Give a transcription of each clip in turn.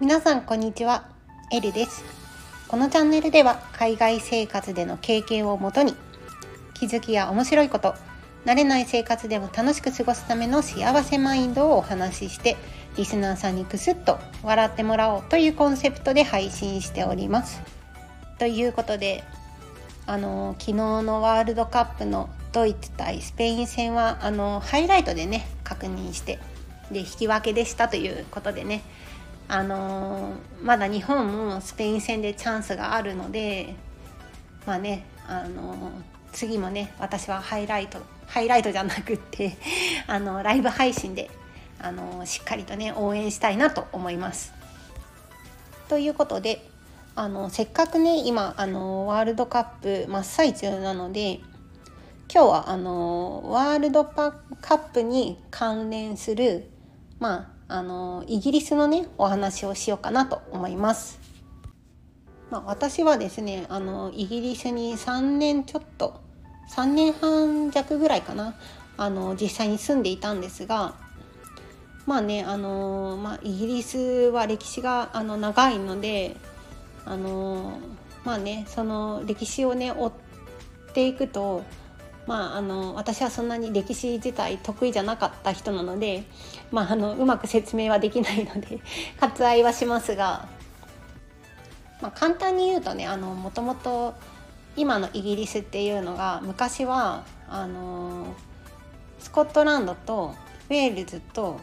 皆さんこんにちは。エルです。このチャンネルでは海外生活での経験をもとに気づきや面白いこと慣れない生活でも楽しく過ごすための幸せマインドをお話ししてリスナーさんにクスッと笑ってもらおうというコンセプトで配信しております。ということであの昨日のワールドカップのドイツ対スペイン戦はあのハイライトでね確認してで引き分けでしたということでねあのまだ日本もスペイン戦でチャンスがあるのでまあねあの次もね私はハイライトハイライトじゃなくって あのライブ配信であのしっかりとね応援したいなと思います。ということであのせっかくね今あのワールドカップ真っ最中なので今日はあのワールドカップに関連するまああのイギリスのねお話をしようかなと思います。まあ、私はですねあのイギリスに3年ちょっと3年半弱ぐらいかなあの実際に住んでいたんですがまあねあの、まあ、イギリスは歴史があの長いのであのまあねその歴史をね追っていくとまあ、あの私はそんなに歴史自体得意じゃなかった人なので、まあ、あのうまく説明はできないので 割愛はしますが、まあ、簡単に言うとねもともと今のイギリスっていうのが昔はあのスコットランドとウェールズと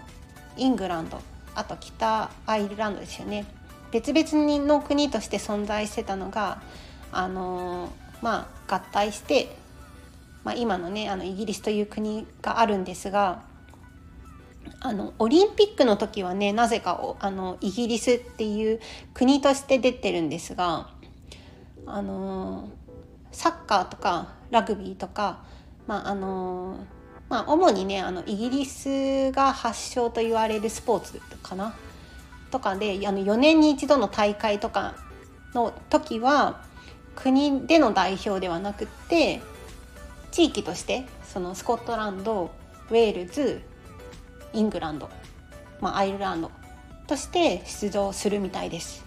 イングランドあと北アイルランドですよね。別々の国として存在してたのがあのまあ合体して、まあ、今のねあのイギリスという国があるんですがあのオリンピックの時はねなぜかあのイギリスっていう国として出てるんですがあのサッカーとかラグビーとか、まああのまあ、主にねあのイギリスが発祥と言われるスポーツかなとかであの4年に一度の大会とかの時は国での代表ではなくって地域としてそのスコットランドウェールズイングランド、まあ、アイルランドとして出場するみたいです。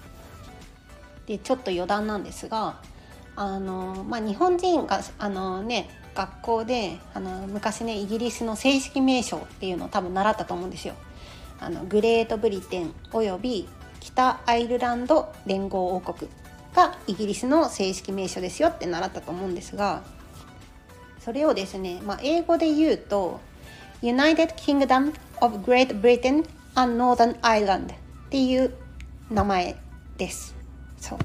でちょっと余談なんですがあの、まあ、日本人があの、ね、学校であの昔ねイギリスの正式名称っていうのを多分習ったと思うんですよ。あのグレートブリテンおよび北アイルランド連合王国がイギリスの正式名称ですよって習ったと思うんですがそれをですね、まあ、英語で言うと United Kingdom of Great Britain and Northern Ireland っていう名前です。そう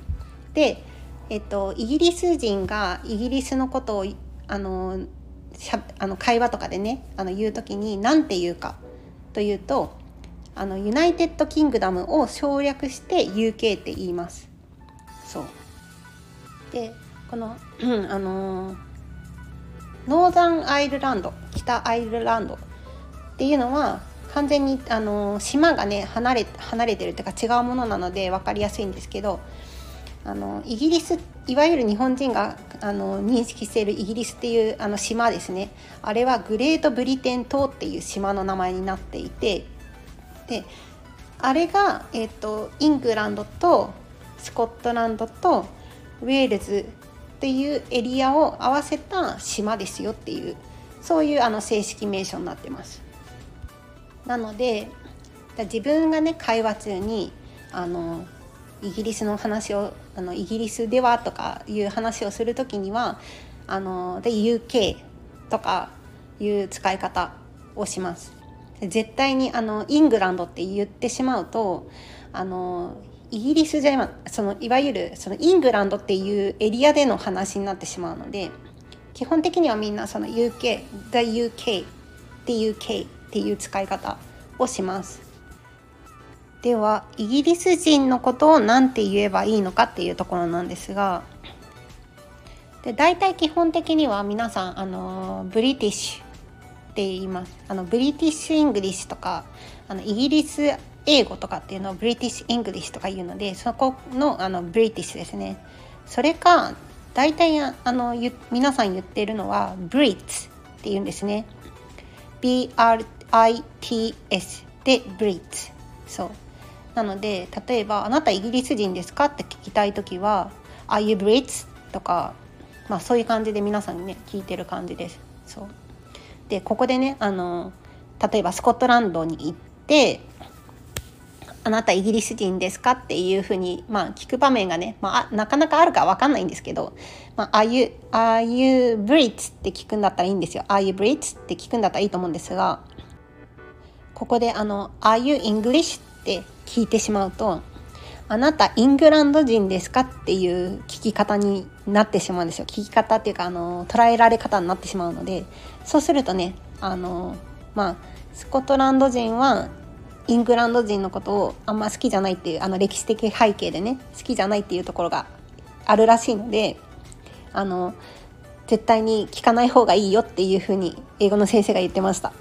でえっと、イギリス人がイギリスのことをあのしゃあの会話とかでねあの言う時に何て言うかというとあの United Kingdom を省略して UK って言います。そうでこの、あの Northern Ireland 北アイルランドっていうのは完全にあの島がね離れ離れてるっていうか違うものなので分かりやすいんですけどあのイギリスいわゆる日本人があの認識しているイギリスっていうあの島ですね。あれはグレートブリテン島っていう島の名前になっていてであれが、えーと、イングランドとスコットランドとウェールズっていうエリアを合わせた島ですよっていうそういうあの正式名称になってます。なので自分がね会話中にあのイギリスの話をあのイギリスではとかいう話をする時にはあので UK とかいう使い方をします。絶対にあのイングランドって言ってしまうとあのイギリスじゃそのいわゆるそのイングランドっていうエリアでの話になってしまうので基本的にはみんなその UK The UK っていう K っていう使い方をします。ではイギリス人のことを何て言えばいいのかっていうところなんですがで大体基本的には皆さんあの British って言いますあの British English とかあのイギリス英語とかっていうのを British English とか言うのでそこのあの British ですねそれか大体あの皆さん言ってるのはブリッツっていうんですね B-R-I-T-S で Brits そうなので例えば「あなたイギリス人ですか?」って聞きたい時は「Are you Brits?」とか、まあ、そういう感じで皆さんにね聞いてる感じです。そうでここでねあの例えばスコットランドに行って「あなたイギリス人ですか?」っていうふうに、まあ、聞く場面がね、まあ、なかなかあるか分かんないんですけど「まあ、Are you, are you Brits?」って聞くんだったらいいんですよ。「Are you Brits?」って聞くんだったらいいと思うんですがここであの「Are you English?」って聞いてしまうとあなたイングランド人ですかっていう聞き方になってしまうんですよ聞き方っていうかあの捉えられ方になってしまうのでそうするとねあのまあスコットランド人はイングランド人のことをあんま好きじゃないっていうあの歴史的背景でね好きじゃないっていうところがあるらしいのであの絶対に聞かない方がいいよっていうふうに英語の先生が言ってました。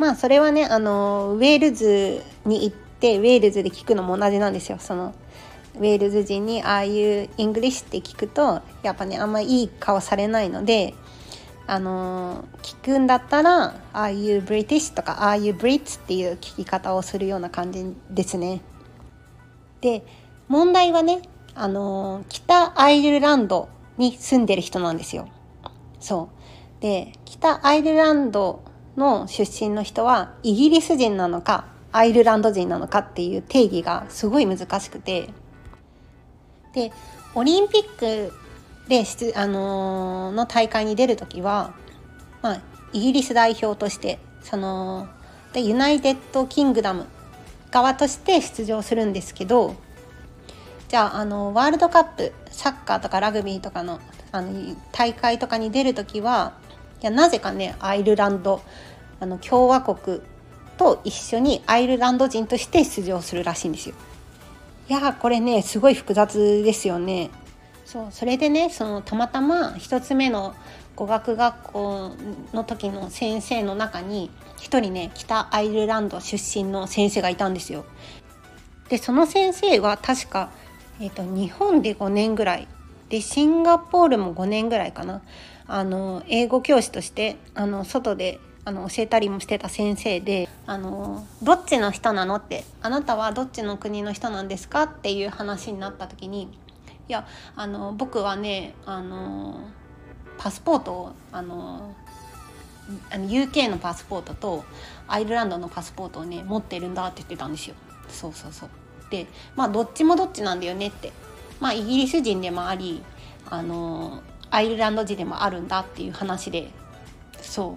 まあそれはねあのウェールズに行ってウェールズで聞くのも同じなんですよそのウェールズ人に Are you English って聞くとやっぱねあんまいい顔されないのであの聞くんだったら「Are you British?」とか「Are you Brits?」っていう聞き方をするような感じですね。で問題はねあの北アイルランドに住んでる人なんですよ。そうで北アイルランドの出身の人はイギリス人なのかアイルランド人なのかっていう定義がすごい難しくてでオリンピックであのー、の大会に出る時は、まあ、イギリス代表としてそのでユナイテッド・キングダム側として出場するんですけどじゃああのワールドカップサッカーとかラグビーとかのあの大会とかに出る時はいやなぜかねアイルランドあの共和国と一緒にアイルランド人として出場するらしいんですよ。いやこれねすごい複雑ですよね。そうそれでねそのたまたま1つ目の語学学校の時の先生の中に1人ね北アイルランド出身の先生がいたんですよ。でその先生は確か、えーと、日本で5年ぐらいでシンガポールも5年ぐらいかなあの英語教師としてあの外であの教えたりもしてた先生であの「どっちの人なの?」って「あなたはどっちの国の人なんですか?」っていう話になった時にいやあの僕はねあのパスポートをあの UK のパスポートとアイルランドのパスポートをね持ってるんだって言ってたんですよ。そうそうそう。でまあどっちもどっちなんだよねって。まあイギリス人でもありあのアイルランド人でもあるんだっていう話で。そ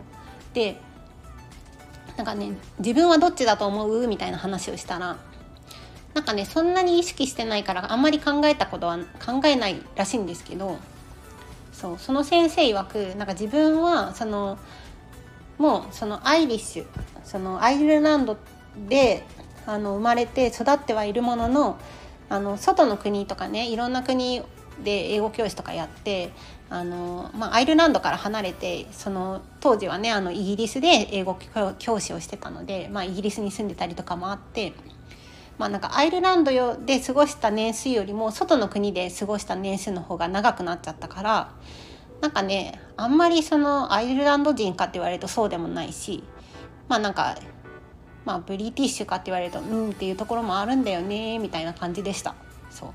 う。でなんかね自分はどっちだと思う？みたいな話をしたらなんかねそんなに意識してないからあんまり考えたことは考えないらしいんですけどそうその先生曰くなんか自分はそのもうそのアイリッシュそのアイルランドであの生まれて育ってはいるもののあの外の国とかねいろんな国で英語教師とかやってあの、まあ、アイルランドから離れてその当時はねあのイギリスで英語教師をしてたので、まあ、イギリスに住んでたりとかもあってまあなんかアイルランドで過ごした年数よりも外の国で過ごした年数の方が長くなっちゃったからなんかねあんまりそのアイルランド人かって言われるとそうでもないしまあなんかまあブリティッシュかって言われるとうんっていうところもあるんだよねみたいな感じでした。そう。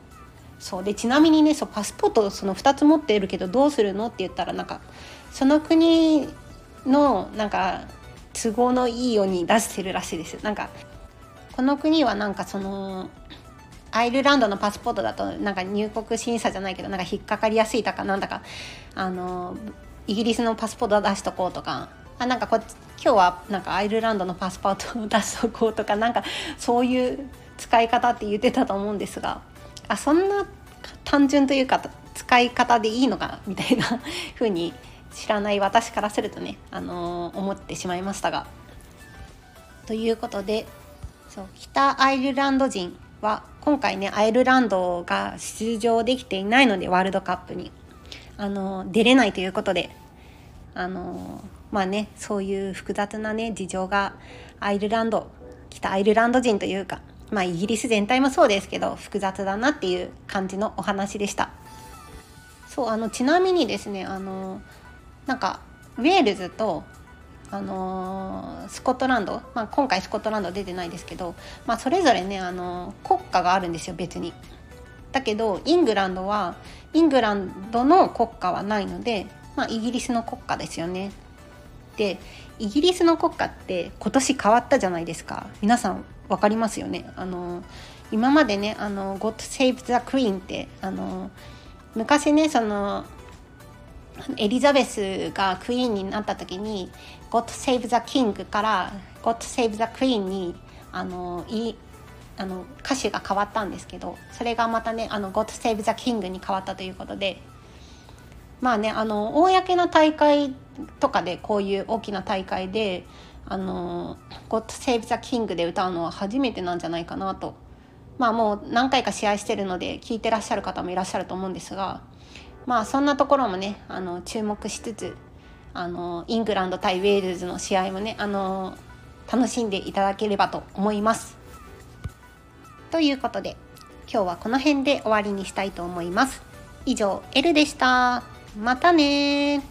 そう。でちなみにねそうパスポートその2つ持ってるけどどうするのって言ったらなんかその国のなんか都合のいいように出してるらしいです。なんかこの国はなんかそのアイルランドのパスポートだとなんか入国審査じゃないけどなんか引っかかりやすいとかなんだかあのイギリスのパスポート出しとこうとかあなんかこ今日はなんかアイルランドのパスポートを出しとこうとかなんかそういう使い方って言ってたと思うんですがあそんな単純というか使い方でいいのかみたいな 風に知らない私からするとね、あのー、思ってしまいましたが。ということでそう北アイルランド人は今回ねアイルランドが出場できていないのでワールドカップに。あの出れないということであのまあねそういう複雑なね事情がアイルランド北アイルランド人というかまあイギリス全体もそうですけど複雑だなっていう感じのお話でした。そうあのちなみにですねあのなんかウェールズとあの、スコットランド、まあ、今回スコットランド出てないですけど、まあ、それぞれね、あの、国家があるんですよ別に。だけどイングランドはイングランドの国家はないので、まあ、イギリスの国家ですよね。でイギリスの国家って今年変わったじゃないですか皆さん分かりますよね。あの、今までね「あの God Save the Queen」ってあの昔ねそのエリザベスがクイーンになった時に「God Save the King」から「God Save the Queen に」あのいあの歌詞が変わったんですけどそれがまたね「あの God Save the King」に変わったということでまあねあの公な大会とかでこういう大きな大会で「あの God Save the King」で歌うのは初めてなんじゃないかなとまあもう何回か試合してるので聞いてらっしゃる方もいらっしゃると思うんですが。まあそんなところもねあの注目しつつあのイングランド対ウェールズの試合もねあの楽しんでいただければと思います。ということで今日はこの辺で終わりにしたいと思います。以上、L でした。またね